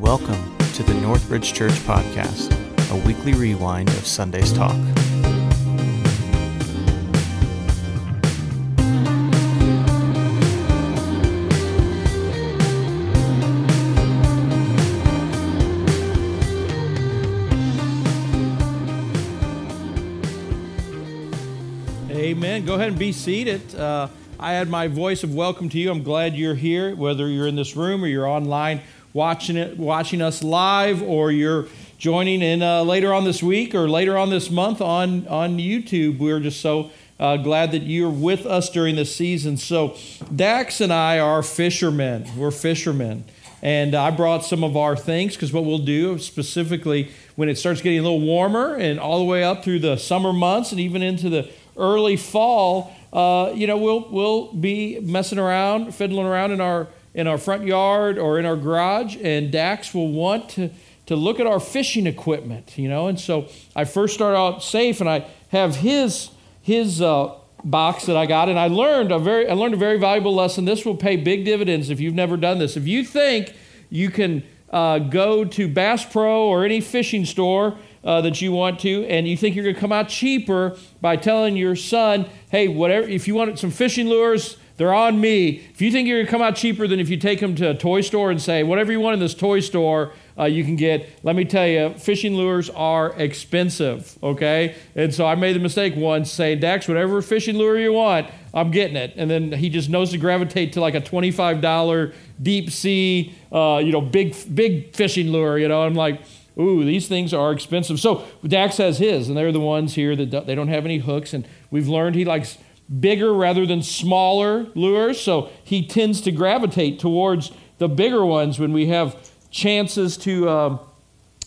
Welcome to the Northbridge Church Podcast, a weekly rewind of Sunday's talk. Amen. Go ahead and be seated. Uh, I had my voice of welcome to you. I'm glad you're here, whether you're in this room or you're online watching it, watching us live, or you're joining in uh, later on this week or later on this month on on YouTube. We're just so uh, glad that you're with us during this season. So, Dax and I are fishermen. We're fishermen. And I brought some of our things because what we'll do specifically when it starts getting a little warmer and all the way up through the summer months and even into the early fall, uh, you know, we'll, we'll be messing around, fiddling around in our, in our front yard or in our garage, and Dax will want to, to look at our fishing equipment, you know. And so I first start out safe, and I have his, his uh, box that I got, and I learned a very I learned a very valuable lesson. This will pay big dividends if you've never done this. If you think you can uh, go to Bass Pro or any fishing store uh, that you want to, and you think you're going to come out cheaper by telling your son, "Hey, whatever. If you want some fishing lures." They're on me. If you think you're going to come out cheaper than if you take them to a toy store and say, whatever you want in this toy store, uh, you can get. Let me tell you, fishing lures are expensive, okay? And so I made the mistake once saying, Dax, whatever fishing lure you want, I'm getting it. And then he just knows to gravitate to like a $25 deep sea, uh, you know, big, big fishing lure, you know? I'm like, ooh, these things are expensive. So Dax has his, and they're the ones here that they don't have any hooks. And we've learned he likes bigger rather than smaller lures. So he tends to gravitate towards the bigger ones when we have chances to, uh,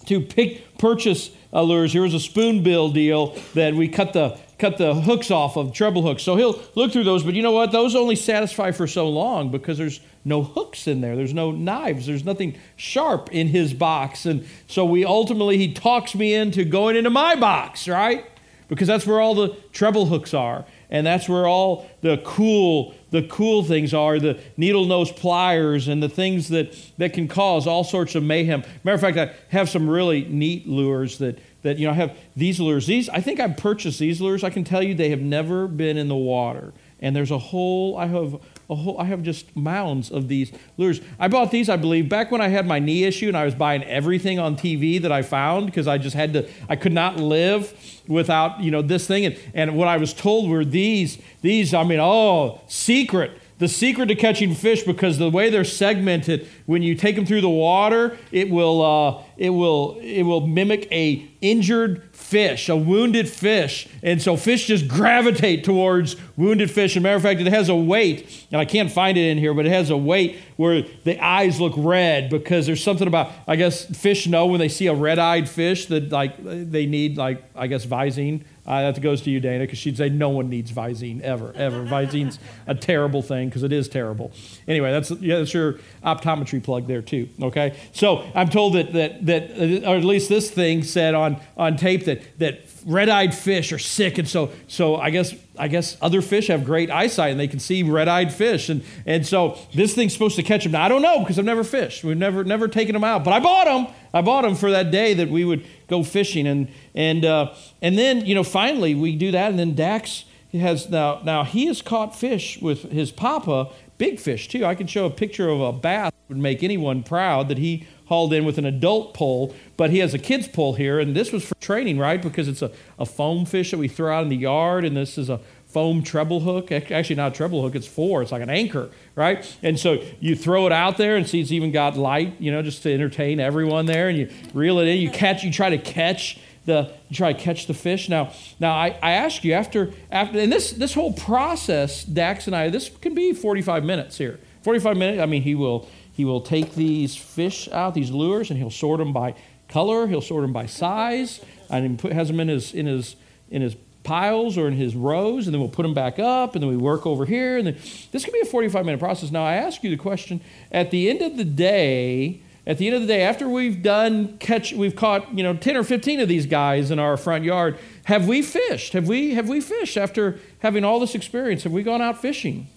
to pick, purchase uh, lures. Here was a spoonbill deal that we cut the, cut the hooks off of, treble hooks. So he'll look through those, but you know what? Those only satisfy for so long because there's no hooks in there. There's no knives. There's nothing sharp in his box. And so we ultimately, he talks me into going into my box, right? Because that's where all the treble hooks are and that's where all the cool the cool things are the needle nose pliers and the things that that can cause all sorts of mayhem. Matter of fact i have some really neat lures that that you know i have these lures. These i think i purchased these lures. I can tell you they have never been in the water. And there's a whole i have a whole, I have just mounds of these lures. I bought these, I believe, back when I had my knee issue and I was buying everything on TV that I found because I just had to, I could not live without, you know, this thing. And, and what I was told were these, these, I mean, oh, secret the secret to catching fish because the way they're segmented when you take them through the water it will uh, it will it will mimic a injured fish a wounded fish. And so fish just gravitate towards wounded fish. And matter of fact it has a weight and i can't find it in here but it has a weight where the eyes look red because there's something about i guess fish know when they see a red-eyed fish that like they need like i guess visine uh, that goes to you, Dana, because she'd say no one needs Visine ever, ever. Visine's a terrible thing because it is terrible. Anyway, that's, yeah, that's your optometry plug there too. Okay, so I'm told that that that, or at least this thing said on on tape that that red-eyed fish are sick, and so so I guess I guess other fish have great eyesight and they can see red-eyed fish, and and so this thing's supposed to catch them. Now I don't know because I've never fished. We've never never taken them out, but I bought them. I bought them for that day that we would go fishing, and and uh, and then you know finally we do that, and then Dax has now now he has caught fish with his papa, big fish too. I can show a picture of a bass would make anyone proud that he hauled in with an adult pole, but he has a kid's pole here, and this was for training, right? Because it's a, a foam fish that we throw out in the yard, and this is a foam treble hook. Actually, not a treble hook, it's four. It's like an anchor, right? And so you throw it out there and see it's even got light, you know, just to entertain everyone there, and you reel it in. You catch, you try to catch the you try to catch the fish. Now, now I, I ask you after after and this this whole process, Dax and I, this can be 45 minutes here. 45 minutes. I mean, he will he will take these fish out, these lures, and he'll sort them by color. He'll sort them by size, and he put, has them in his in his in his piles or in his rows, and then we'll put them back up, and then we work over here, and then this could be a 45 minute process. Now, I ask you the question: at the end of the day, at the end of the day, after we've done catch, we've caught you know 10 or 15 of these guys in our front yard. Have we fished? Have we have we fished after having all this experience? Have we gone out fishing?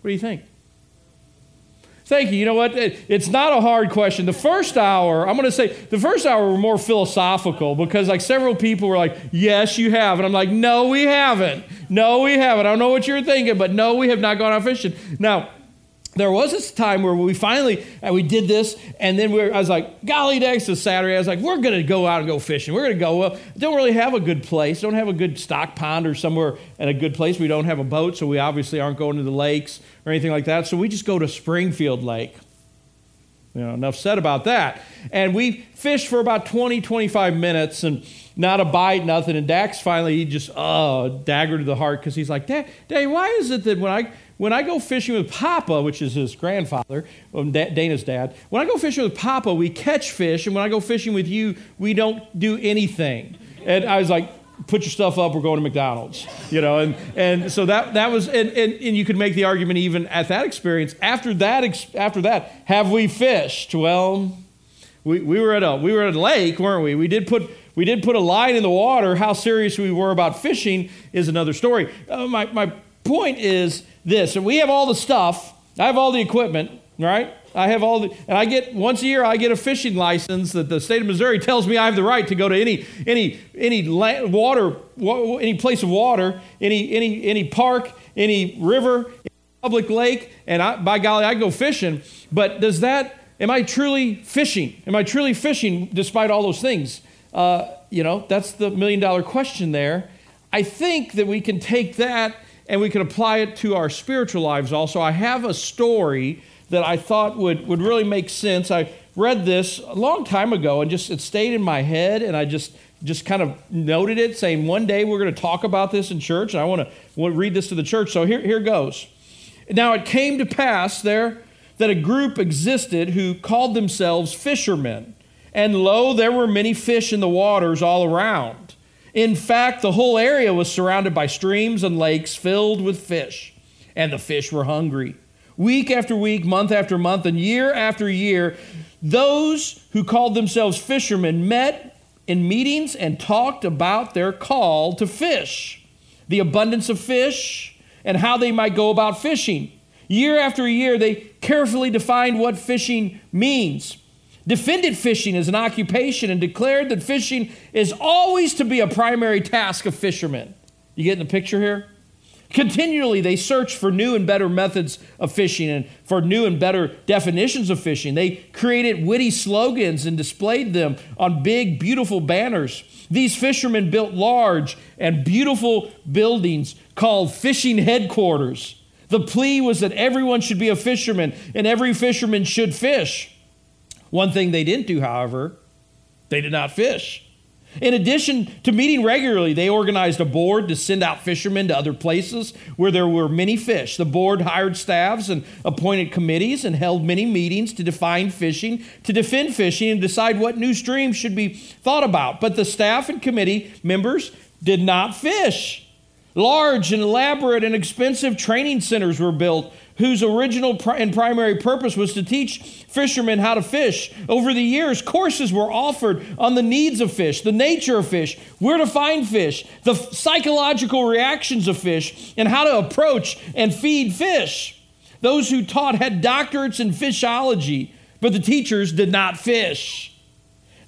What do you think? Thank you. You know what? It's not a hard question. The first hour, I'm going to say, the first hour were more philosophical because, like, several people were like, Yes, you have. And I'm like, No, we haven't. No, we haven't. I don't know what you're thinking, but no, we have not gone out fishing. Now, there was this time where we finally uh, we did this and then we i was like golly next to saturday. I was like we're going to go out and go fishing. We're going to go well don't really have a good place don't have a good stock pond or somewhere in a good place. We don't have a boat so we obviously aren't going to the lakes or anything like that. So we just go to springfield lake. You know enough said about that. And we fished for about 20 25 minutes and not a bite nothing. And dax finally he just oh dagger to the heart because he's like dad, dad why is it that when i when I go fishing with Papa, which is his grandfather, um, Dana's dad, when I go fishing with Papa, we catch fish, and when I go fishing with you, we don't do anything. And I was like, put your stuff up, we're going to McDonald's. You know, and, and so that, that was, and, and, and you could make the argument even at that experience. After that, after that, have we fished? Well, we, we were at a we were at a lake, weren't we? We did put we did put a line in the water. How serious we were about fishing is another story. Uh, my, my point is this, and we have all the stuff. I have all the equipment, right? I have all the, and I get once a year I get a fishing license that the state of Missouri tells me I have the right to go to any any any land, water, any place of water, any any any park, any river, any public lake, and I, by golly, I go fishing. But does that? Am I truly fishing? Am I truly fishing despite all those things? Uh, you know, that's the million dollar question there. I think that we can take that and we can apply it to our spiritual lives also. I have a story that I thought would, would really make sense. I read this a long time ago and just it stayed in my head and I just just kind of noted it saying one day we're going to talk about this in church and I want to, to read this to the church. So here, here goes. Now it came to pass there that a group existed who called themselves fishermen. And lo, there were many fish in the waters all around. In fact, the whole area was surrounded by streams and lakes filled with fish, and the fish were hungry. Week after week, month after month, and year after year, those who called themselves fishermen met in meetings and talked about their call to fish, the abundance of fish, and how they might go about fishing. Year after year, they carefully defined what fishing means defended fishing as an occupation and declared that fishing is always to be a primary task of fishermen. You getting the picture here? Continually, they searched for new and better methods of fishing and for new and better definitions of fishing. They created witty slogans and displayed them on big, beautiful banners. These fishermen built large and beautiful buildings called fishing headquarters. The plea was that everyone should be a fisherman and every fisherman should fish. One thing they didn't do, however, they did not fish. In addition to meeting regularly, they organized a board to send out fishermen to other places where there were many fish. The board hired staffs and appointed committees and held many meetings to define fishing, to defend fishing, and decide what new streams should be thought about. But the staff and committee members did not fish. Large and elaborate and expensive training centers were built whose original and primary purpose was to teach fishermen how to fish. Over the years, courses were offered on the needs of fish, the nature of fish, where to find fish, the psychological reactions of fish, and how to approach and feed fish. Those who taught had doctorates in fishology, but the teachers did not fish.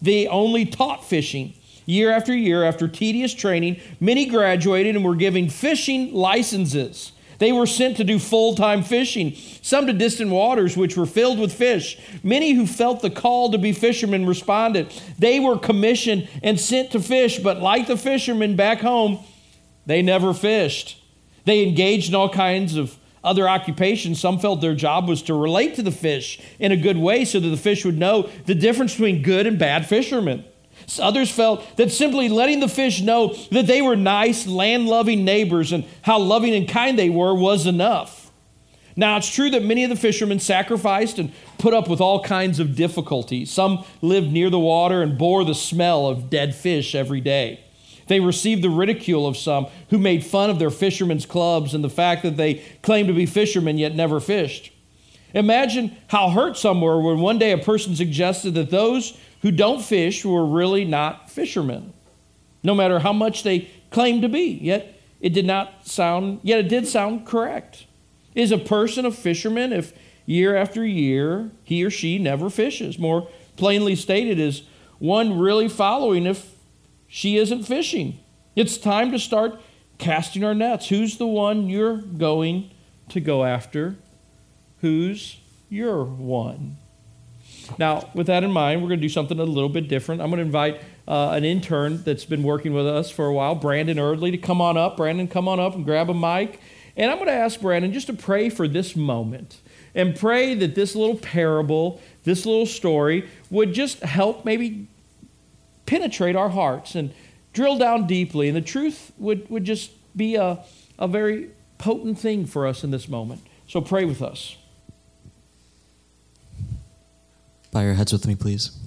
They only taught fishing. Year after year, after tedious training, many graduated and were given fishing licenses. They were sent to do full time fishing, some to distant waters which were filled with fish. Many who felt the call to be fishermen responded. They were commissioned and sent to fish, but like the fishermen back home, they never fished. They engaged in all kinds of other occupations. Some felt their job was to relate to the fish in a good way so that the fish would know the difference between good and bad fishermen. Others felt that simply letting the fish know that they were nice, land loving neighbors and how loving and kind they were was enough. Now, it's true that many of the fishermen sacrificed and put up with all kinds of difficulties. Some lived near the water and bore the smell of dead fish every day. They received the ridicule of some who made fun of their fishermen's clubs and the fact that they claimed to be fishermen yet never fished. Imagine how hurt some were when one day a person suggested that those who don't fish were really not fishermen, no matter how much they claim to be. Yet it did not sound, yet it did sound correct. Is a person a fisherman if year after year he or she never fishes? More plainly stated, is one really following if she isn't fishing? It's time to start casting our nets. Who's the one you're going to go after? Who's your one? Now, with that in mind, we're going to do something a little bit different. I'm going to invite uh, an intern that's been working with us for a while, Brandon Eardley, to come on up. Brandon, come on up and grab a mic. And I'm going to ask Brandon just to pray for this moment and pray that this little parable, this little story, would just help maybe penetrate our hearts and drill down deeply. And the truth would, would just be a, a very potent thing for us in this moment. So pray with us. Bow your heads with me, please.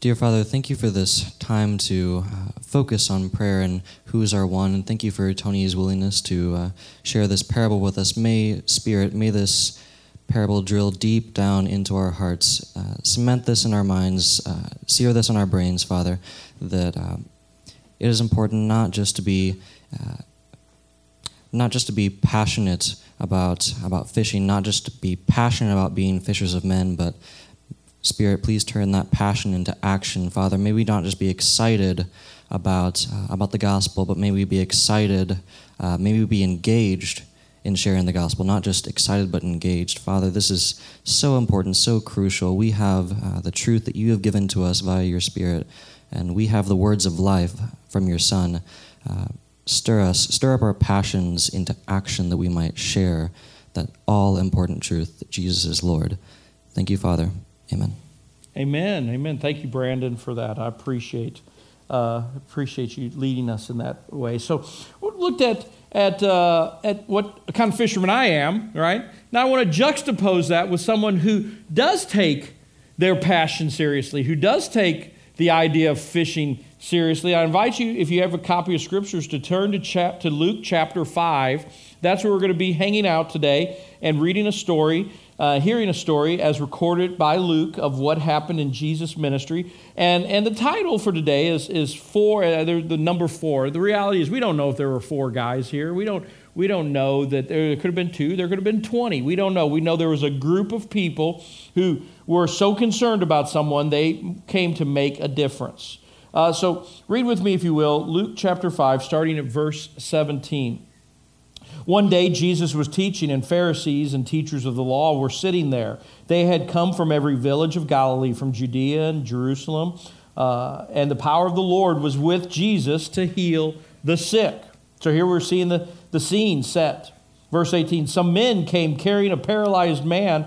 Dear Father, thank you for this time to uh, focus on prayer and who is our one. And thank you for Tony's willingness to uh, share this parable with us. May, Spirit, may this parable drill deep down into our hearts, uh, cement this in our minds, uh, sear this in our brains, Father, that uh, it is important not just to be. Uh, not just to be passionate about about fishing, not just to be passionate about being fishers of men, but Spirit, please turn that passion into action, Father. May we not just be excited about, uh, about the gospel, but may we be excited, uh, may we be engaged in sharing the gospel, not just excited but engaged. Father, this is so important, so crucial. We have uh, the truth that you have given to us via your Spirit, and we have the words of life from your Son. Uh, stir us, stir up our passions into action that we might share that all important truth that Jesus is Lord. Thank you, Father. Amen. Amen. Amen. Thank you, Brandon, for that. I appreciate uh, appreciate you leading us in that way. So, we looked at at uh, at what kind of fisherman I am, right? Now, I want to juxtapose that with someone who does take their passion seriously, who does take the idea of fishing seriously. I invite you, if you have a copy of scriptures, to turn to, chap- to Luke chapter 5. That's where we're going to be hanging out today and reading a story uh, hearing a story as recorded by Luke of what happened in Jesus' ministry. And, and the title for today is, is four, uh, the number four. The reality is, we don't know if there were four guys here. We don't, we don't know that there could have been two, there could have been 20. We don't know. We know there was a group of people who were so concerned about someone, they came to make a difference. Uh, so read with me, if you will, Luke chapter 5, starting at verse 17. One day, Jesus was teaching, and Pharisees and teachers of the law were sitting there. They had come from every village of Galilee, from Judea and Jerusalem, uh, and the power of the Lord was with Jesus to heal the sick. So here we're seeing the, the scene set. Verse 18 Some men came carrying a paralyzed man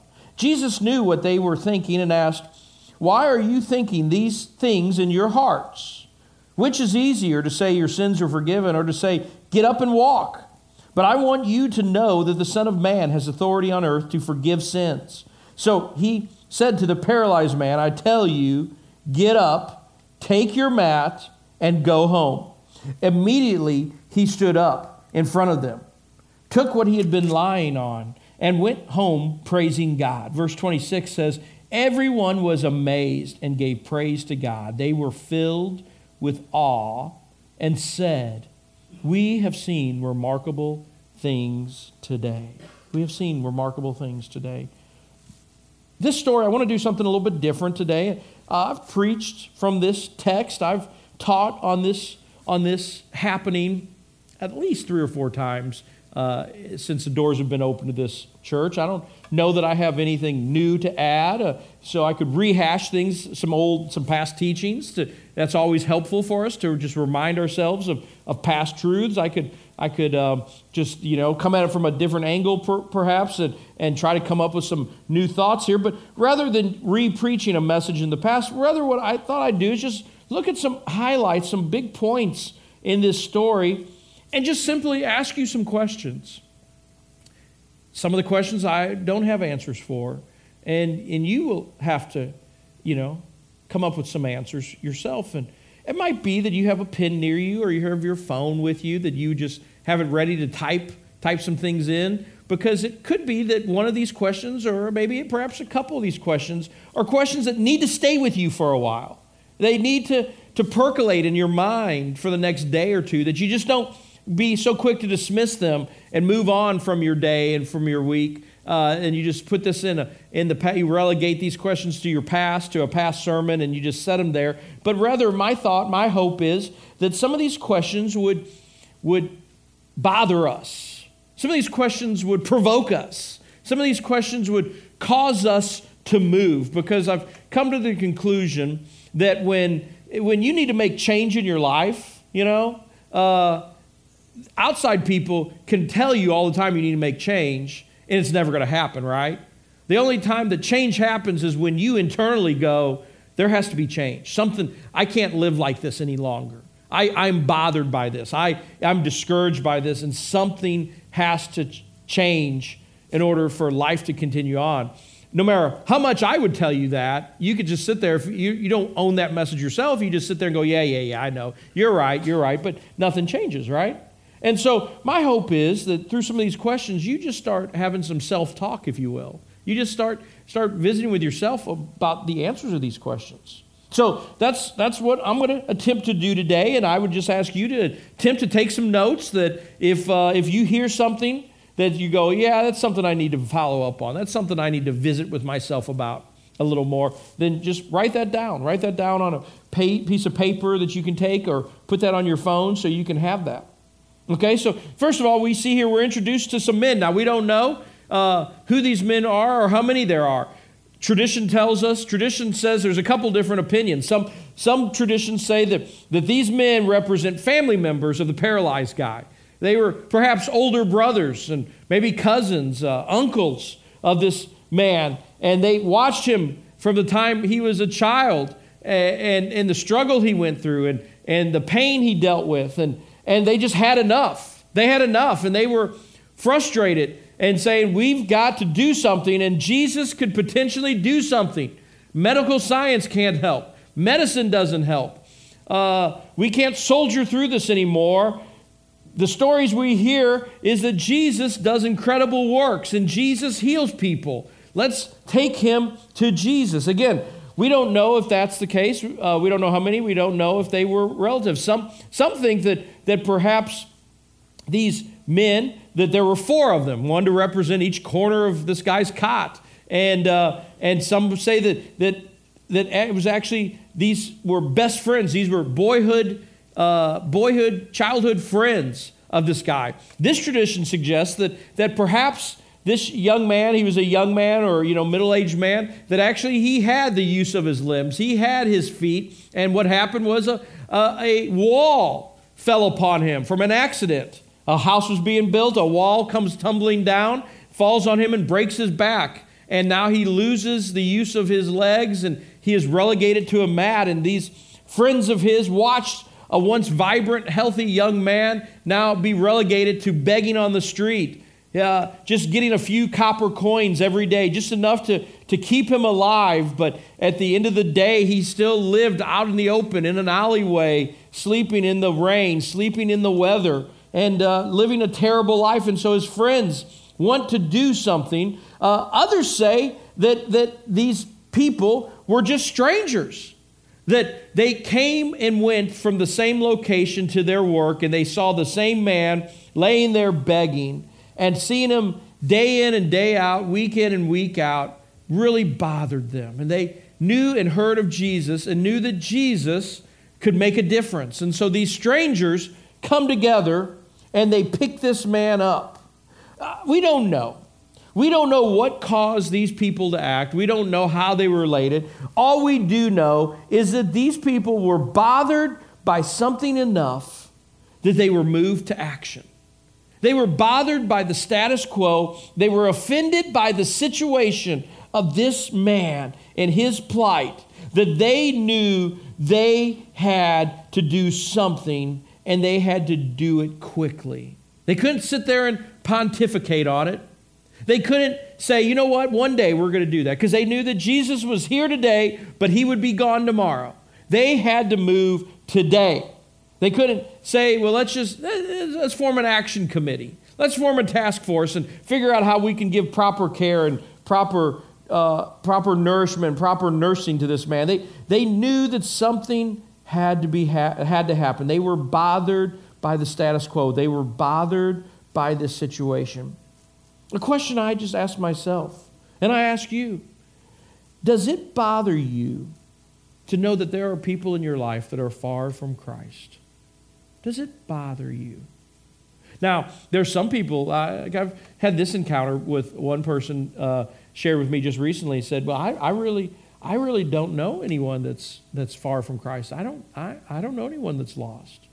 Jesus knew what they were thinking and asked, Why are you thinking these things in your hearts? Which is easier to say your sins are forgiven or to say, get up and walk? But I want you to know that the Son of Man has authority on earth to forgive sins. So he said to the paralyzed man, I tell you, get up, take your mat, and go home. Immediately he stood up in front of them, took what he had been lying on, and went home praising God. Verse 26 says, Everyone was amazed and gave praise to God. They were filled with awe and said, We have seen remarkable things today. We have seen remarkable things today. This story, I want to do something a little bit different today. Uh, I've preached from this text. I've taught on this on this happening at least three or four times uh, since the doors have been open to this church. I don't know that I have anything new to add, uh, so I could rehash things, some old, some past teachings. To, that's always helpful for us to just remind ourselves of, of past truths. I could, I could um, just you know come at it from a different angle, per, perhaps, and, and try to come up with some new thoughts here. But rather than re-preaching a message in the past, rather what I thought I'd do is just look at some highlights, some big points in this story and just simply ask you some questions. Some of the questions I don't have answers for, and, and you will have to, you know, come up with some answers yourself. And it might be that you have a pen near you or you have your phone with you that you just have it ready to type, type some things in, because it could be that one of these questions, or maybe perhaps a couple of these questions, are questions that need to stay with you for a while. They need to, to percolate in your mind for the next day or two, that you just don't be so quick to dismiss them and move on from your day and from your week. Uh, and you just put this in, a, in the you relegate these questions to your past to a past sermon and you just set them there but rather my thought my hope is that some of these questions would would bother us some of these questions would provoke us some of these questions would cause us to move because i've come to the conclusion that when when you need to make change in your life you know uh, outside people can tell you all the time you need to make change, and it's never going to happen, right? The only time that change happens is when you internally go, there has to be change. Something, I can't live like this any longer. I, I'm bothered by this. I, I'm discouraged by this, and something has to change in order for life to continue on. No matter how much I would tell you that, you could just sit there. If you, you don't own that message yourself, you just sit there and go, Yeah, yeah, yeah, I know. You're right, you're right. But nothing changes, right? And so, my hope is that through some of these questions, you just start having some self talk, if you will. You just start, start visiting with yourself about the answers of these questions. So that's, that's what I'm going to attempt to do today. And I would just ask you to attempt to take some notes that if, uh, if you hear something that you go, yeah, that's something I need to follow up on, that's something I need to visit with myself about a little more, then just write that down. Write that down on a piece of paper that you can take or put that on your phone so you can have that. Okay, so first of all, we see here we're introduced to some men. Now, we don't know uh, who these men are or how many there are. Tradition tells us, tradition says there's a couple different opinions. Some, some traditions say that, that these men represent family members of the paralyzed guy. They were perhaps older brothers and maybe cousins, uh, uncles of this man, and they watched him from the time he was a child and, and, and the struggle he went through and, and the pain he dealt with. And, and they just had enough. They had enough, and they were frustrated and saying, We've got to do something, and Jesus could potentially do something. Medical science can't help, medicine doesn't help. Uh, we can't soldier through this anymore. The stories we hear is that Jesus does incredible works and Jesus heals people. Let's take him to Jesus. Again, we don't know if that's the case. Uh, we don't know how many. We don't know if they were relatives. Some, some think that that perhaps these men, that there were four of them, one to represent each corner of this guy's cot. And, uh, and some say that, that, that it was actually, these were best friends. These were boyhood, uh, boyhood, childhood friends of this guy. This tradition suggests that, that perhaps this young man, he was a young man or, you know, middle-aged man, that actually he had the use of his limbs. He had his feet. And what happened was a, a, a wall fell upon him from an accident. A house was being built, a wall comes tumbling down, falls on him, and breaks his back. And now he loses the use of his legs and he is relegated to a mat. And these friends of his watched a once vibrant, healthy young man now be relegated to begging on the street. Uh, just getting a few copper coins every day, just enough to, to keep him alive. But at the end of the day, he still lived out in the open in an alleyway, sleeping in the rain, sleeping in the weather, and uh, living a terrible life. And so his friends want to do something. Uh, others say that, that these people were just strangers, that they came and went from the same location to their work, and they saw the same man laying there begging and seeing him day in and day out, week in and week out, really bothered them. And they knew and heard of Jesus and knew that Jesus could make a difference. And so these strangers come together and they pick this man up. Uh, we don't know. We don't know what caused these people to act. We don't know how they were related. All we do know is that these people were bothered by something enough that they were moved to action. They were bothered by the status quo. They were offended by the situation of this man and his plight that they knew they had to do something and they had to do it quickly. They couldn't sit there and pontificate on it. They couldn't say, you know what, one day we're going to do that because they knew that Jesus was here today, but he would be gone tomorrow. They had to move today. They couldn't say, well, let's just let's form an action committee. Let's form a task force and figure out how we can give proper care and proper uh, proper nourishment, proper nursing to this man. They they knew that something had to be ha- had to happen. They were bothered by the status quo. They were bothered by this situation. A question I just asked myself, and I ask you Does it bother you to know that there are people in your life that are far from Christ? Does it bother you? Now, there's some people, I, have had this encounter with one person uh, shared with me just recently, said, Well, I, I, really. I really don't know anyone that's, that's far from Christ. I don't, I, I don't know anyone that's lost.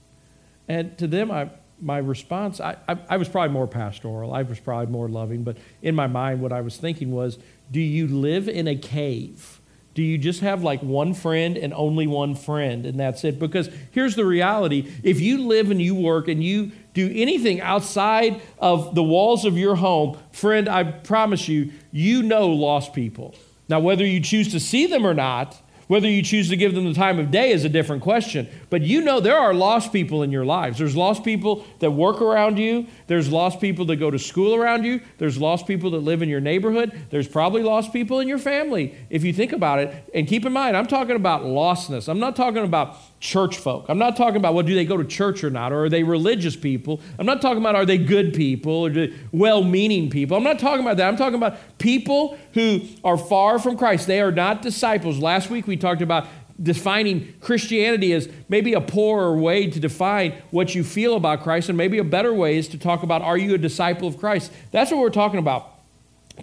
And to them, I, my response, I, I, I, was probably more pastoral. I was probably more loving. But in my mind, what I was thinking was do you live in a cave? Do you just have like one friend and only one friend, and that's it? Because here's the reality if you live and you work and you do anything outside of the walls of your home, friend, I promise you, you know lost people. Now, whether you choose to see them or not, whether you choose to give them the time of day is a different question. But you know there are lost people in your lives. There's lost people that work around you. There's lost people that go to school around you. There's lost people that live in your neighborhood. There's probably lost people in your family, if you think about it. And keep in mind, I'm talking about lostness. I'm not talking about church folk. I'm not talking about, well, do they go to church or not? Or are they religious people? I'm not talking about, are they good people or well meaning people? I'm not talking about that. I'm talking about people who are far from Christ. They are not disciples. Last week we talked about defining Christianity as maybe a poorer way to define what you feel about Christ, and maybe a better way is to talk about, are you a disciple of Christ? That's what we're talking about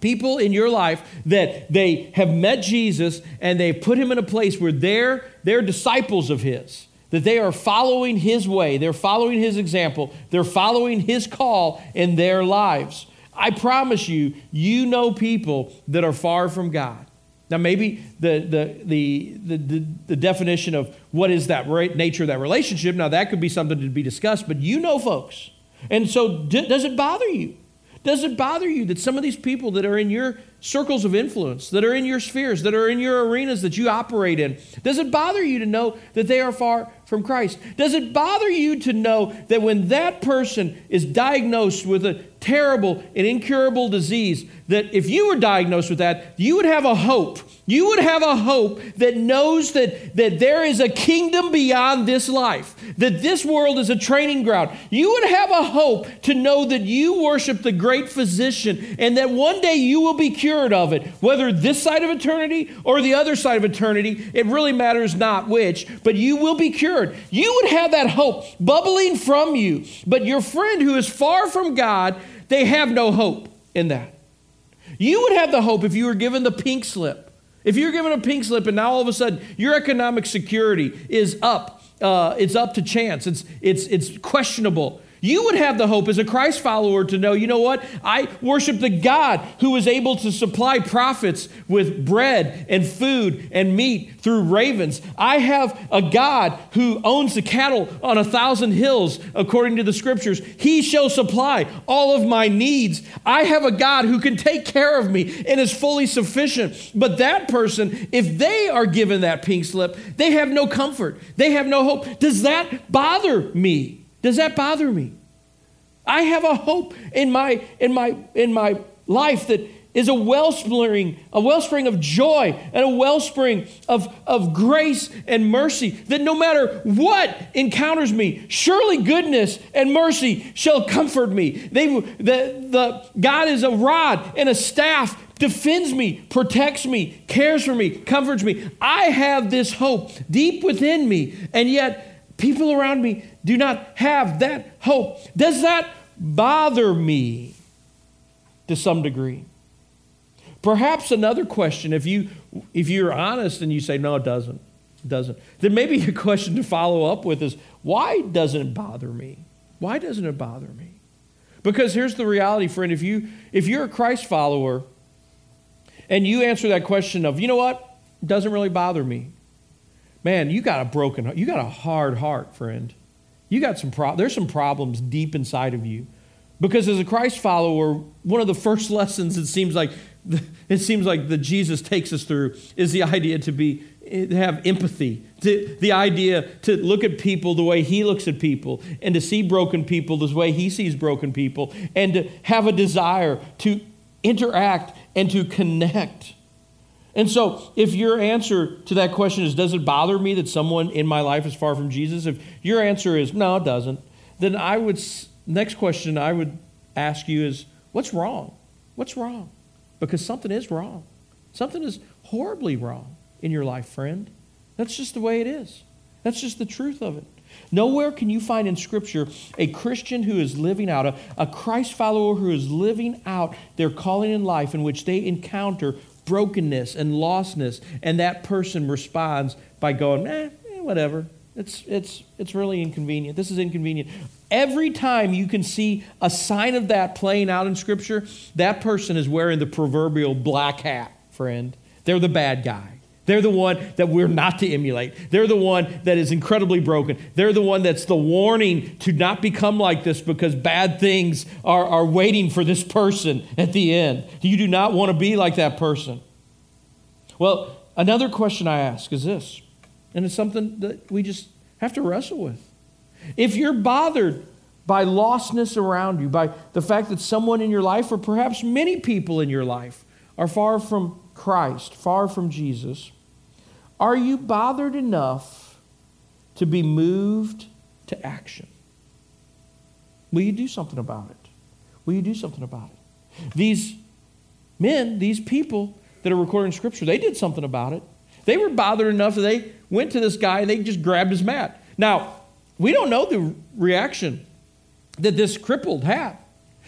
people in your life that they have met Jesus and they've put him in a place where they're, they're disciples of his, that they are following his way, they're following his example, they're following his call in their lives. I promise you, you know people that are far from God. Now, maybe the, the, the, the, the, definition of what is that nature of that relationship, now that could be something to be discussed, but you know folks. And so, d- does it bother you? Does it bother you that some of these people that are in your circles of influence, that are in your spheres, that are in your arenas that you operate in, does it bother you to know that they are far from Christ? Does it bother you to know that when that person is diagnosed with a terrible and incurable disease, that if you were diagnosed with that, you would have a hope. You would have a hope that knows that, that there is a kingdom beyond this life, that this world is a training ground. You would have a hope to know that you worship the great physician and that one day you will be cured of it, whether this side of eternity or the other side of eternity. It really matters not which, but you will be cured. You would have that hope bubbling from you. But your friend who is far from God, they have no hope in that. You would have the hope if you were given the pink slip. If you're given a pink slip and now all of a sudden your economic security is up, uh, it's up to chance, it's, it's, it's questionable, you would have the hope as a Christ follower to know, you know what? I worship the God who is able to supply prophets with bread and food and meat through ravens. I have a God who owns the cattle on a thousand hills, according to the scriptures. He shall supply all of my needs. I have a God who can take care of me and is fully sufficient. But that person, if they are given that pink slip, they have no comfort, they have no hope. Does that bother me? Does that bother me? I have a hope in my, in my, in my life that is a wellspring, a wellspring of joy and a wellspring of, of grace and mercy. That no matter what encounters me, surely goodness and mercy shall comfort me. They, the, the, God is a rod and a staff, defends me, protects me, cares for me, comforts me. I have this hope deep within me, and yet people around me do not have that hope. Does that bother me to some degree? Perhaps another question, if you if you're honest and you say no, it doesn't, it doesn't, then maybe a question to follow up with is why doesn't it bother me? Why doesn't it bother me? Because here's the reality, friend. If you if you're a Christ follower and you answer that question of, you know what, it doesn't really bother me. Man, you got a broken heart. You got a hard heart, friend. You got some pro- there's some problems deep inside of you. Because as a Christ follower, one of the first lessons it seems like it seems like that Jesus takes us through is the idea to be to have empathy, to, the idea to look at people the way he looks at people, and to see broken people the way he sees broken people, and to have a desire to interact and to connect. And so, if your answer to that question is, Does it bother me that someone in my life is far from Jesus? If your answer is, No, it doesn't, then I would, next question I would ask you is, What's wrong? What's wrong? Because something is wrong. Something is horribly wrong in your life, friend. That's just the way it is. That's just the truth of it. Nowhere can you find in Scripture a Christian who is living out, a, a Christ follower who is living out their calling in life in which they encounter brokenness and lostness, and that person responds by going, eh, eh, whatever. It's, it's, it's really inconvenient. This is inconvenient. Every time you can see a sign of that playing out in Scripture, that person is wearing the proverbial black hat, friend. They're the bad guy. They're the one that we're not to emulate. They're the one that is incredibly broken. They're the one that's the warning to not become like this because bad things are, are waiting for this person at the end. You do not want to be like that person. Well, another question I ask is this, and it's something that we just have to wrestle with. If you're bothered by lostness around you, by the fact that someone in your life, or perhaps many people in your life, are far from Christ, far from Jesus, are you bothered enough to be moved to action? Will you do something about it? Will you do something about it? These men, these people that are recording scripture, they did something about it. They were bothered enough that they went to this guy and they just grabbed his mat. Now, we don't know the reaction that this crippled had.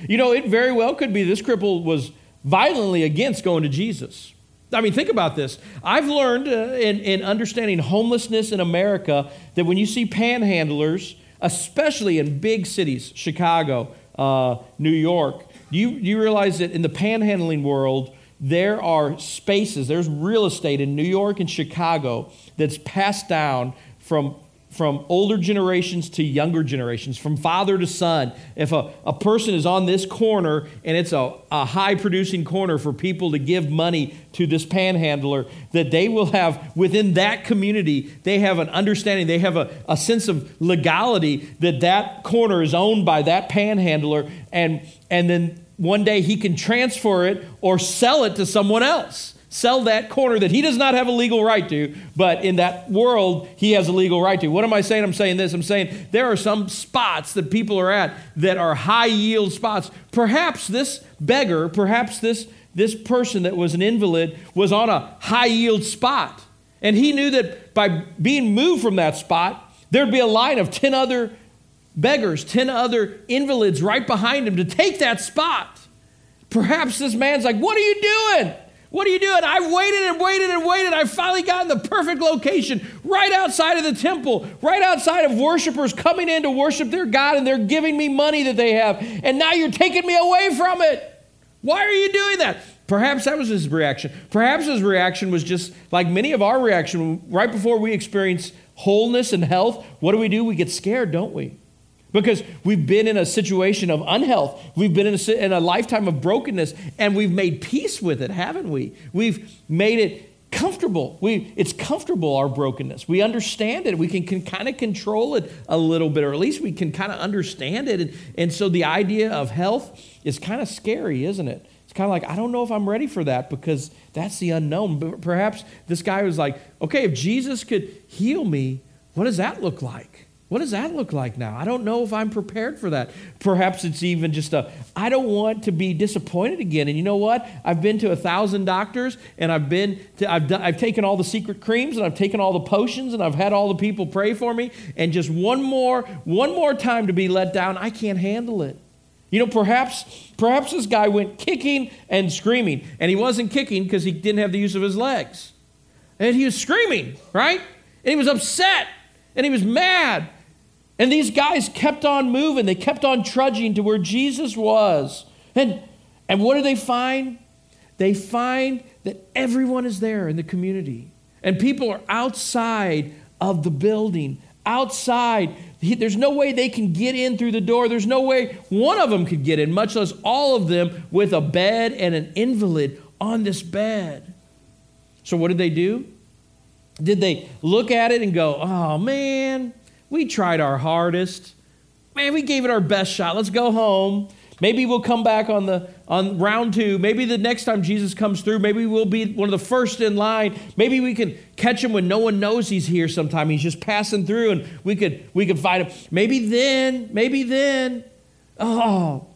You know, it very well could be this cripple was violently against going to Jesus. I mean, think about this. I've learned uh, in, in understanding homelessness in America that when you see panhandlers, especially in big cities, Chicago, uh, New York, you, you realize that in the panhandling world, there are spaces, there's real estate in New York and Chicago that's passed down from from older generations to younger generations, from father to son. If a, a person is on this corner and it's a, a high producing corner for people to give money to this panhandler, that they will have within that community, they have an understanding, they have a, a sense of legality that that corner is owned by that panhandler, and, and then one day he can transfer it or sell it to someone else sell that corner that he does not have a legal right to, but in that world, he has a legal right to. What am I saying? I'm saying this. I'm saying there are some spots that people are at that are high yield spots. Perhaps this beggar, perhaps this, this person that was an invalid was on a high yield spot. And he knew that by being moved from that spot, there'd be a line of 10 other beggars, 10 other invalids right behind him to take that spot. Perhaps this man's like, What are you doing? What are you doing? I waited and waited and waited. I finally got in the perfect location right outside of the temple, right outside of worshipers coming in to worship their God, and they're giving me money that they have. And now you're taking me away from it. Why are you doing that? Perhaps that was his reaction. Perhaps his reaction was just like many of our reaction right before we experience wholeness and health. What do we do? We get scared, don't we? Because we've been in a situation of unhealth. We've been in a, in a lifetime of brokenness, and we've made peace with it, haven't we? We've made it comfortable. We, it's comfortable, our brokenness. We understand it. We can, can kind of control it a little bit, or at least we can kind of understand it. And, and so the idea of health is kind of scary, isn't it? It's kind of like, I don't know if I'm ready for that because that's the unknown. But perhaps this guy was like, okay, if Jesus could heal me, what does that look like? What does that look like now? I don't know if I'm prepared for that. Perhaps it's even just a, I don't want to be disappointed again. And you know what? I've been to a thousand doctors and I've been, to, I've, done, I've taken all the secret creams and I've taken all the potions and I've had all the people pray for me. And just one more, one more time to be let down, I can't handle it. You know, perhaps, perhaps this guy went kicking and screaming. And he wasn't kicking because he didn't have the use of his legs. And he was screaming, right? And he was upset and he was mad and these guys kept on moving. They kept on trudging to where Jesus was. And, and what do they find? They find that everyone is there in the community. And people are outside of the building, outside there's no way they can get in through the door. There's no way one of them could get in, much less all of them with a bed and an invalid on this bed. So, what did they do? Did they look at it and go, oh man, we tried our hardest? Man, we gave it our best shot. Let's go home. Maybe we'll come back on the on round two. Maybe the next time Jesus comes through, maybe we'll be one of the first in line. Maybe we can catch him when no one knows he's here sometime. He's just passing through and we could we could find him. Maybe then, maybe then. Oh.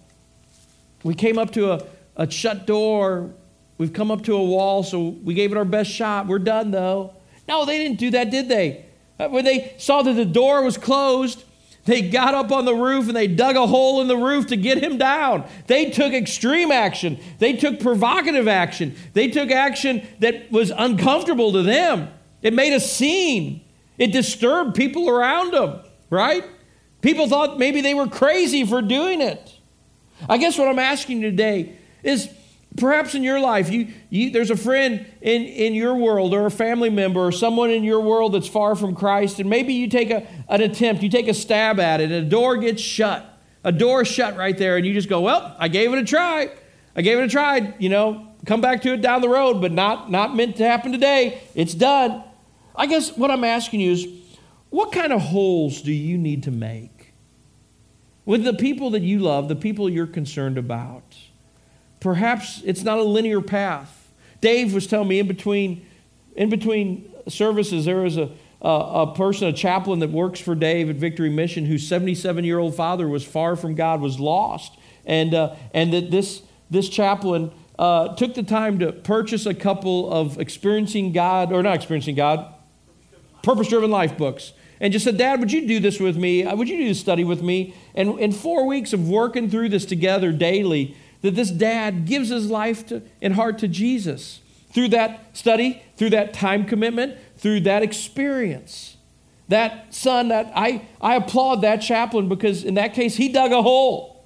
We came up to a, a shut door. We've come up to a wall, so we gave it our best shot. We're done though. No, they didn't do that, did they? Uh, when they saw that the door was closed, they got up on the roof and they dug a hole in the roof to get him down. They took extreme action. They took provocative action. They took action that was uncomfortable to them. It made a scene. It disturbed people around them, right? People thought maybe they were crazy for doing it. I guess what I'm asking you today is Perhaps in your life, you, you, there's a friend in, in your world or a family member or someone in your world that's far from Christ, and maybe you take a, an attempt, you take a stab at it, and a door gets shut. A door shut right there, and you just go, Well, I gave it a try. I gave it a try. You know, come back to it down the road, but not, not meant to happen today. It's done. I guess what I'm asking you is what kind of holes do you need to make with the people that you love, the people you're concerned about? Perhaps it's not a linear path. Dave was telling me in between, in between services, there was a, a, a person, a chaplain that works for Dave at Victory Mission, whose 77 year old father was far from God, was lost. And, uh, and that this, this chaplain uh, took the time to purchase a couple of experiencing God, or not experiencing God, purpose driven life books and just said, Dad, would you do this with me? Would you do this study with me? And in four weeks of working through this together daily, that this dad gives his life to, and heart to Jesus through that study, through that time commitment, through that experience. That son, that I, I applaud that chaplain because in that case, he dug a hole.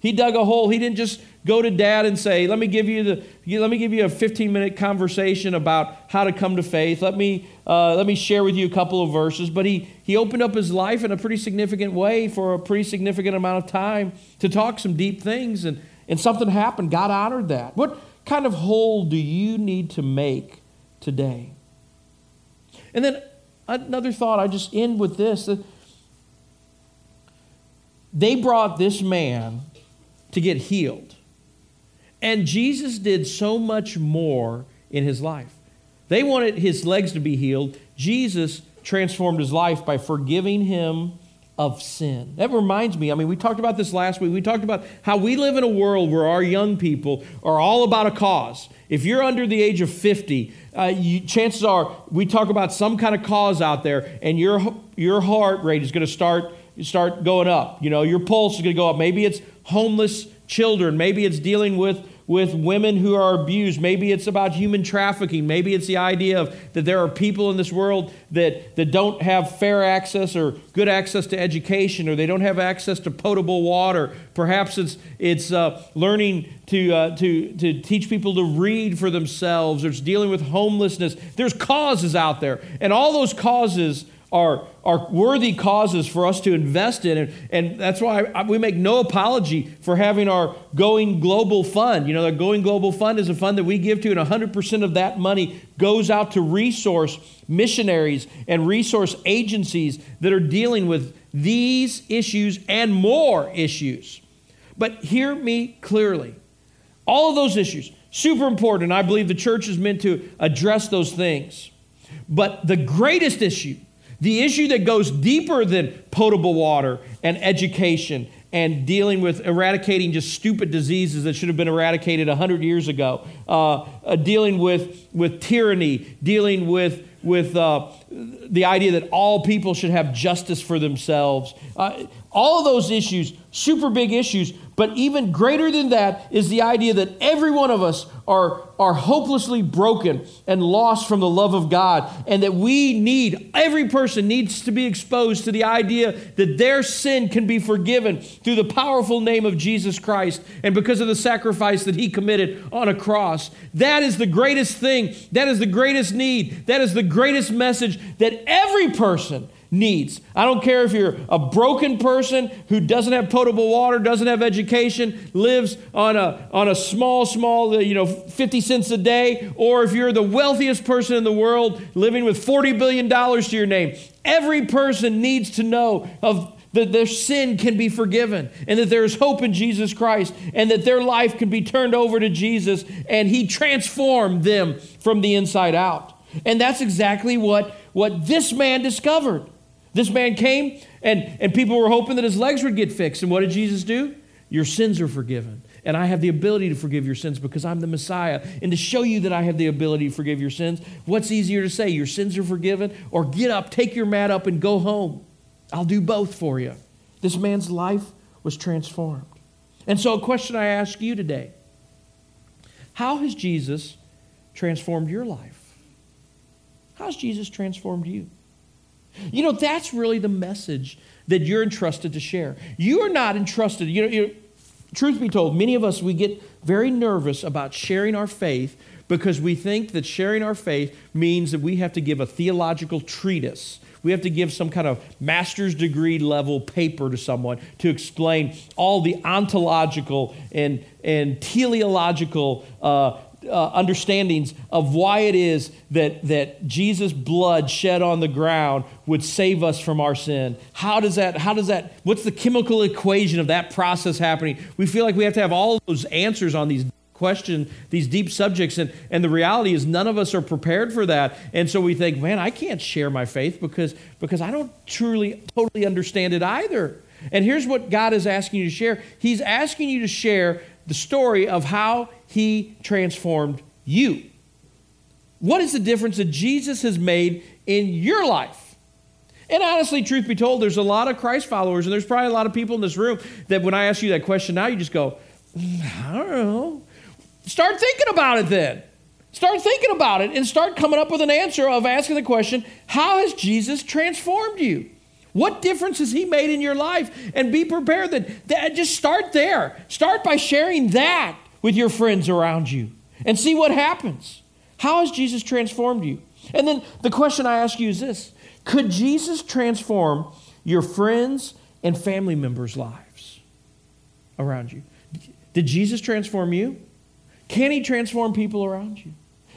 He dug a hole. He didn't just go to dad and say, let me give you the let me give you a 15 minute conversation about how to come to faith. Let me uh, let me share with you a couple of verses. But he he opened up his life in a pretty significant way for a pretty significant amount of time to talk some deep things and and something happened. God honored that. What kind of hole do you need to make today? And then another thought, I just end with this. They brought this man to get healed. And Jesus did so much more in his life. They wanted his legs to be healed. Jesus transformed his life by forgiving him of sin. That reminds me, I mean, we talked about this last week. We talked about how we live in a world where our young people are all about a cause. If you're under the age of 50, uh, you, chances are we talk about some kind of cause out there, and your, your heart rate is going to start, start going up. You know, your pulse is going to go up. Maybe it's homeless children, maybe it's dealing with with women who are abused. Maybe it's about human trafficking. Maybe it's the idea of that there are people in this world that, that don't have fair access or good access to education or they don't have access to potable water. Perhaps it's, it's uh, learning to, uh, to, to teach people to read for themselves or it's dealing with homelessness. There's causes out there. And all those causes are, are worthy causes for us to invest in. And, and that's why I, we make no apology for having our Going Global Fund. You know, the Going Global Fund is a fund that we give to, and 100% of that money goes out to resource missionaries and resource agencies that are dealing with these issues and more issues. But hear me clearly. All of those issues, super important. I believe the church is meant to address those things. But the greatest issue the issue that goes deeper than potable water and education and dealing with eradicating just stupid diseases that should have been eradicated 100 years ago, uh, uh, dealing with, with tyranny, dealing with, with uh, the idea that all people should have justice for themselves. Uh, all of those issues, super big issues, but even greater than that is the idea that every one of us are, are hopelessly broken and lost from the love of God, and that we need, every person needs to be exposed to the idea that their sin can be forgiven through the powerful name of Jesus Christ and because of the sacrifice that He committed on a cross. That is the greatest thing. That is the greatest need. That is the greatest message that every person needs. I don't care if you're a broken person who doesn't have potable water, doesn't have education, lives on a, on a small, small, uh, you know, 50 cents a day, or if you're the wealthiest person in the world living with $40 billion to your name. Every person needs to know of that their sin can be forgiven and that there is hope in Jesus Christ and that their life can be turned over to Jesus and he transformed them from the inside out. And that's exactly what, what this man discovered. This man came and, and people were hoping that his legs would get fixed. And what did Jesus do? Your sins are forgiven. And I have the ability to forgive your sins because I'm the Messiah. And to show you that I have the ability to forgive your sins, what's easier to say? Your sins are forgiven? Or get up, take your mat up, and go home. I'll do both for you. This man's life was transformed. And so, a question I ask you today How has Jesus transformed your life? How's Jesus transformed you? You know, that's really the message that you're entrusted to share. You are not entrusted, you know, you know, truth be told, many of us, we get very nervous about sharing our faith because we think that sharing our faith means that we have to give a theological treatise. We have to give some kind of master's degree level paper to someone to explain all the ontological and, and teleological uh, uh, understandings of why it is that, that Jesus' blood shed on the ground would save us from our sin. How does that, how does that, what's the chemical equation of that process happening? We feel like we have to have all those answers on these questions, these deep subjects, and, and the reality is none of us are prepared for that. And so we think, man, I can't share my faith because, because I don't truly, totally understand it either. And here's what God is asking you to share He's asking you to share the story of how he transformed you. What is the difference that Jesus has made in your life? And honestly, truth be told, there's a lot of Christ followers, and there's probably a lot of people in this room that when I ask you that question now, you just go, mm, I don't know. Start thinking about it then. Start thinking about it and start coming up with an answer of asking the question How has Jesus transformed you? What difference has he made in your life? And be prepared that, that just start there. Start by sharing that with your friends around you and see what happens. How has Jesus transformed you? And then the question I ask you is this Could Jesus transform your friends and family members' lives around you? Did Jesus transform you? Can he transform people around you?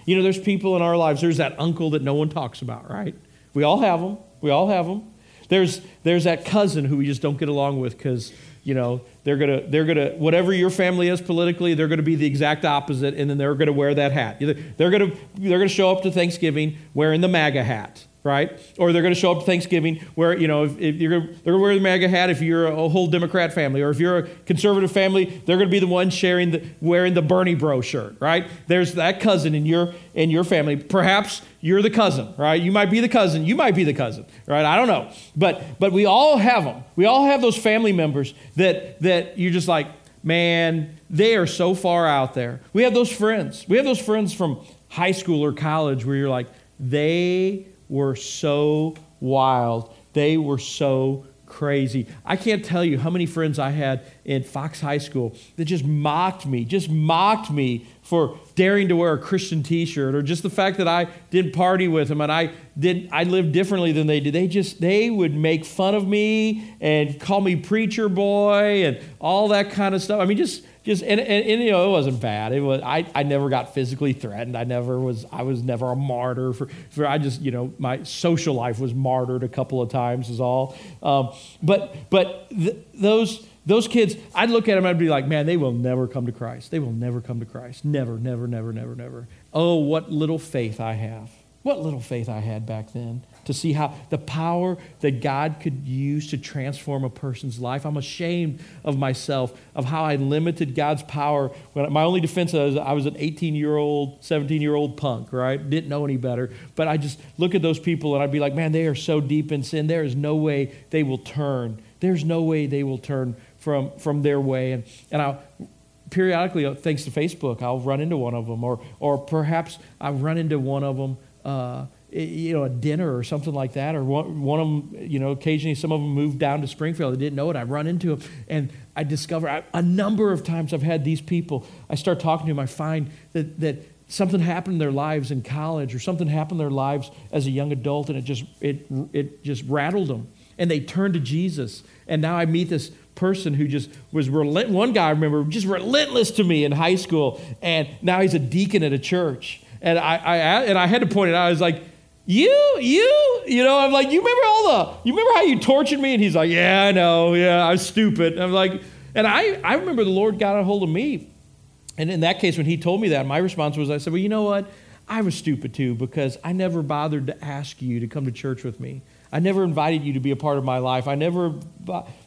You know, there's people in our lives, there's that uncle that no one talks about, right? We all have them. We all have them. There's, there's that cousin who we just don't get along with because you know they're gonna they're gonna whatever your family is politically they're gonna be the exact opposite and then they're gonna wear that hat. They're gonna they're gonna show up to thanksgiving wearing the maga hat right? Or they're going to show up to Thanksgiving where, you know, if, if you're going to wear the MAGA hat if you're a whole Democrat family, or if you're a conservative family, they're going to be the ones sharing the, wearing the Bernie bro shirt, right? There's that cousin in your, in your family. Perhaps you're the cousin, right? You might be the cousin. You might be the cousin, right? I don't know. But, but we all have them. We all have those family members that, that you're just like, man, they are so far out there. We have those friends. We have those friends from high school or college where you're like, they were so wild. They were so crazy. I can't tell you how many friends I had in Fox High School that just mocked me, just mocked me for daring to wear a Christian t-shirt or just the fact that I didn't party with them and I did I lived differently than they did. They just they would make fun of me and call me preacher boy and all that kind of stuff. I mean just just and, and, and, you know it wasn't bad. It was I, I never got physically threatened. I never was i was never a martyr for, for i just you know my social life was martyred a couple of times is all. Um, but but th- those those kids i'd look at them i'd be like man they will never come to christ. They will never come to christ. Never never never never never. Oh what little faith i have. What little faith i had back then to see how the power that God could use to transform a person's life. I'm ashamed of myself, of how I limited God's power. When my only defense was I was an 18 year old, 17 year old punk, right? Didn't know any better. But I just look at those people and I'd be like, man, they are so deep in sin. There is no way they will turn. There's no way they will turn from, from their way. And, and I periodically, uh, thanks to Facebook, I'll run into one of them, or, or perhaps I run into one of them. Uh, you know, a dinner or something like that, or one, one of them, you know, occasionally some of them moved down to Springfield. I didn't know it. I run into them, and I discover I, a number of times I've had these people. I start talking to them. I find that that something happened in their lives in college or something happened in their lives as a young adult and it just it it just rattled them and they turned to Jesus and now I meet this person who just was relent one guy I remember just relentless to me in high school and now he's a deacon at a church and I, I and I had to point it out I was like you you you know I'm like you remember all the you remember how you tortured me and he's like yeah I know yeah I was stupid I'm like and I I remember the Lord got a hold of me and in that case, when he told me that, my response was, I said, Well, you know what? I was stupid too because I never bothered to ask you to come to church with me. I never invited you to be a part of my life. I never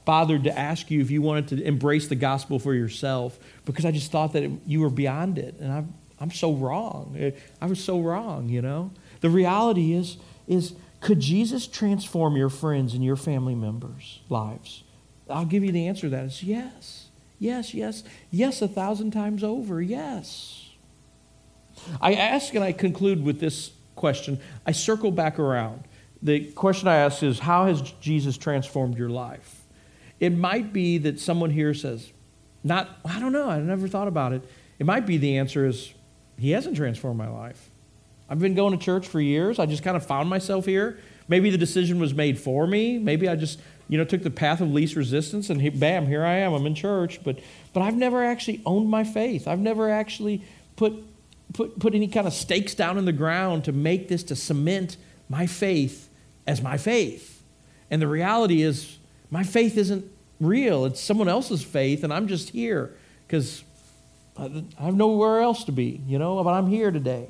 bothered to ask you if you wanted to embrace the gospel for yourself because I just thought that it, you were beyond it. And I'm, I'm so wrong. I was so wrong, you know? The reality is, is could Jesus transform your friends and your family members' lives? I'll give you the answer to that is yes. Yes, yes, yes, a thousand times over, yes. I ask and I conclude with this question. I circle back around. The question I ask is How has Jesus transformed your life? It might be that someone here says, Not, I don't know, I never thought about it. It might be the answer is, He hasn't transformed my life. I've been going to church for years. I just kind of found myself here. Maybe the decision was made for me. Maybe I just you know, took the path of least resistance, and he, bam, here I am. I'm in church, but but I've never actually owned my faith. I've never actually put put put any kind of stakes down in the ground to make this to cement my faith as my faith. And the reality is, my faith isn't real. It's someone else's faith, and I'm just here because I have nowhere else to be, you know. But I'm here today.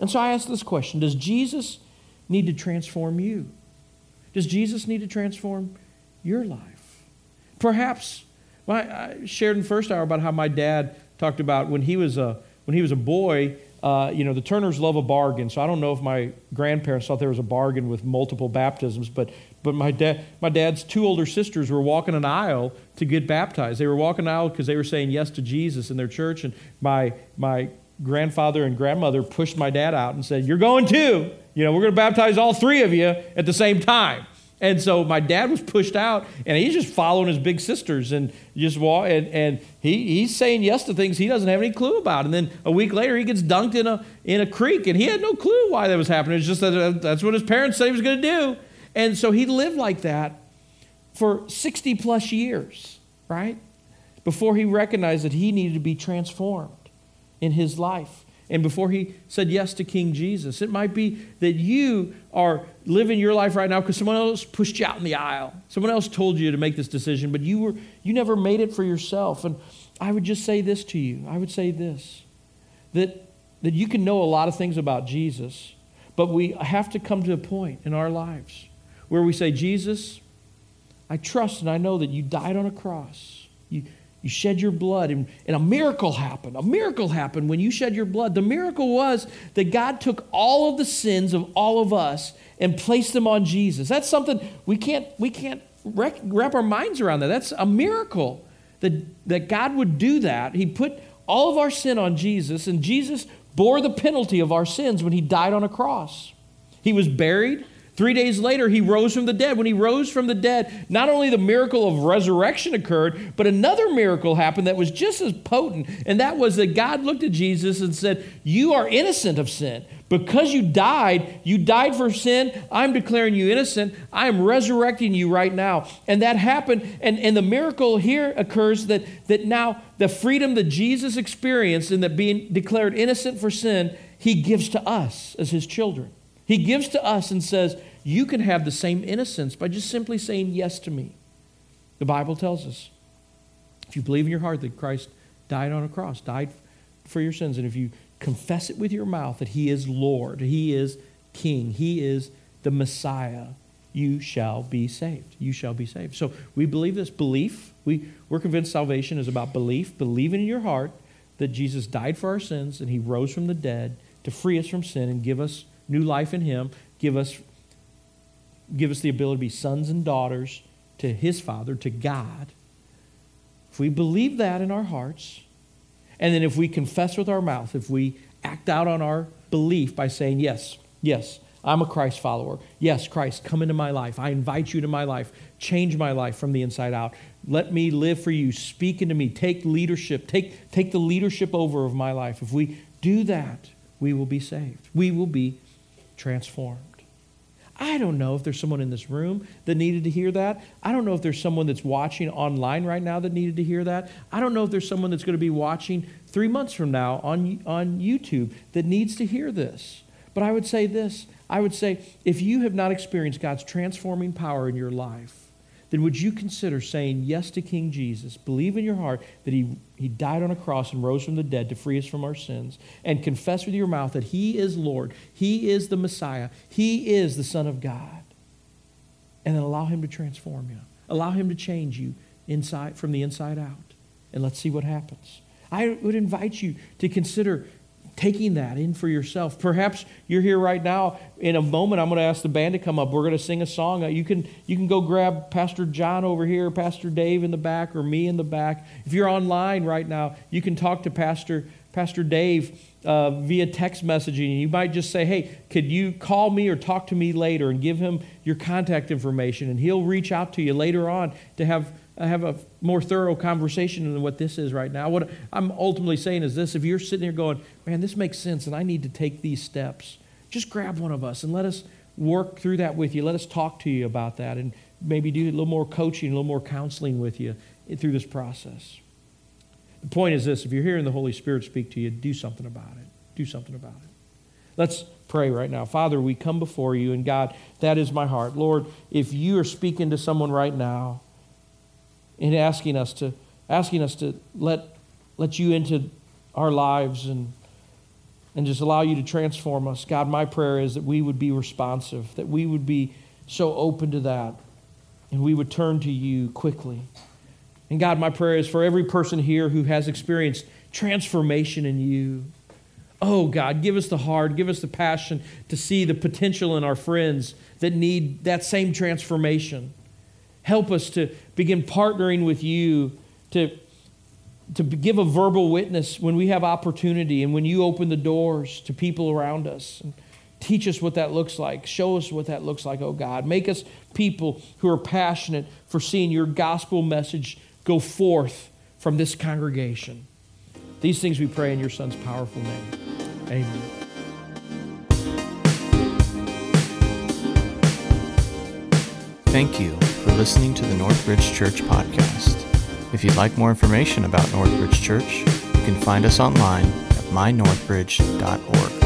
And so I ask this question: Does Jesus need to transform you? Does Jesus need to transform your life? Perhaps, I shared in first hour about how my dad talked about when he was a, when he was a boy, uh, you know, the Turners love a bargain. So I don't know if my grandparents thought there was a bargain with multiple baptisms, but, but my, dad, my dad's two older sisters were walking an aisle to get baptized. They were walking an aisle because they were saying yes to Jesus in their church, and my, my grandfather and grandmother pushed my dad out and said, You're going too. You know, we're going to baptize all three of you at the same time. And so my dad was pushed out, and he's just following his big sisters and just walk. And, and he, he's saying yes to things he doesn't have any clue about. And then a week later, he gets dunked in a in a creek, and he had no clue why that was happening. It's just that uh, that's what his parents said he was going to do. And so he lived like that for 60 plus years, right? Before he recognized that he needed to be transformed in his life and before he said yes to King Jesus. It might be that you are living your life right now because someone else pushed you out in the aisle. Someone else told you to make this decision, but you were you never made it for yourself. And I would just say this to you. I would say this that that you can know a lot of things about Jesus, but we have to come to a point in our lives where we say, Jesus, I trust and I know that you died on a cross. You, you shed your blood, and, and a miracle happened. A miracle happened when you shed your blood. The miracle was that God took all of the sins of all of us and placed them on Jesus. That's something we can't, we can't wrap our minds around that. That's a miracle that, that God would do that. He put all of our sin on Jesus, and Jesus bore the penalty of our sins when he died on a cross. He was buried. Three days later, he rose from the dead. When he rose from the dead, not only the miracle of resurrection occurred, but another miracle happened that was just as potent. And that was that God looked at Jesus and said, You are innocent of sin. Because you died, you died for sin. I'm declaring you innocent. I am resurrecting you right now. And that happened. And, and the miracle here occurs that, that now the freedom that Jesus experienced in that being declared innocent for sin, he gives to us as his children. He gives to us and says, You can have the same innocence by just simply saying yes to me. The Bible tells us if you believe in your heart that Christ died on a cross, died for your sins, and if you confess it with your mouth that He is Lord, He is King, He is the Messiah, you shall be saved. You shall be saved. So we believe this belief. We, we're convinced salvation is about belief, believing in your heart that Jesus died for our sins and He rose from the dead to free us from sin and give us new life in Him, give us, give us the ability to be sons and daughters to His Father, to God. If we believe that in our hearts, and then if we confess with our mouth, if we act out on our belief by saying, Yes, yes, I'm a Christ follower. Yes, Christ, come into my life. I invite you to my life. Change my life from the inside out. Let me live for you. Speak into me. Take leadership. Take, take the leadership over of my life. If we do that, we will be saved. We will be transformed. I don't know if there's someone in this room that needed to hear that. I don't know if there's someone that's watching online right now that needed to hear that. I don't know if there's someone that's going to be watching three months from now on, on YouTube that needs to hear this. But I would say this I would say if you have not experienced God's transforming power in your life, then would you consider saying yes to King Jesus? Believe in your heart that he, he died on a cross and rose from the dead to free us from our sins, and confess with your mouth that He is Lord, He is the Messiah, He is the Son of God. And then allow Him to transform you, allow Him to change you inside from the inside out. And let's see what happens. I would invite you to consider taking that in for yourself. Perhaps you're here right now. In a moment, I'm going to ask the band to come up. We're going to sing a song. Uh, you can, you can go grab Pastor John over here, Pastor Dave in the back, or me in the back. If you're online right now, you can talk to Pastor, Pastor Dave uh, via text messaging. And you might just say, hey, could you call me or talk to me later and give him your contact information, and he'll reach out to you later on to have have a more thorough conversation than what this is right now. What I'm ultimately saying is this if you're sitting here going, man, this makes sense and I need to take these steps, just grab one of us and let us work through that with you. Let us talk to you about that and maybe do a little more coaching, a little more counseling with you through this process. The point is this if you're hearing the Holy Spirit speak to you, do something about it. Do something about it. Let's pray right now. Father, we come before you, and God, that is my heart. Lord, if you are speaking to someone right now, in asking us to asking us to let let you into our lives and and just allow you to transform us. God, my prayer is that we would be responsive, that we would be so open to that, and we would turn to you quickly. And God, my prayer is for every person here who has experienced transformation in you. Oh, God, give us the heart, give us the passion to see the potential in our friends that need that same transformation. Help us to begin partnering with you to, to give a verbal witness when we have opportunity and when you open the doors to people around us. Teach us what that looks like. Show us what that looks like, oh God. Make us people who are passionate for seeing your gospel message go forth from this congregation. These things we pray in your Son's powerful name. Amen. Thank you listening to the Northbridge Church podcast. If you'd like more information about Northbridge Church, you can find us online at mynorthbridge.org.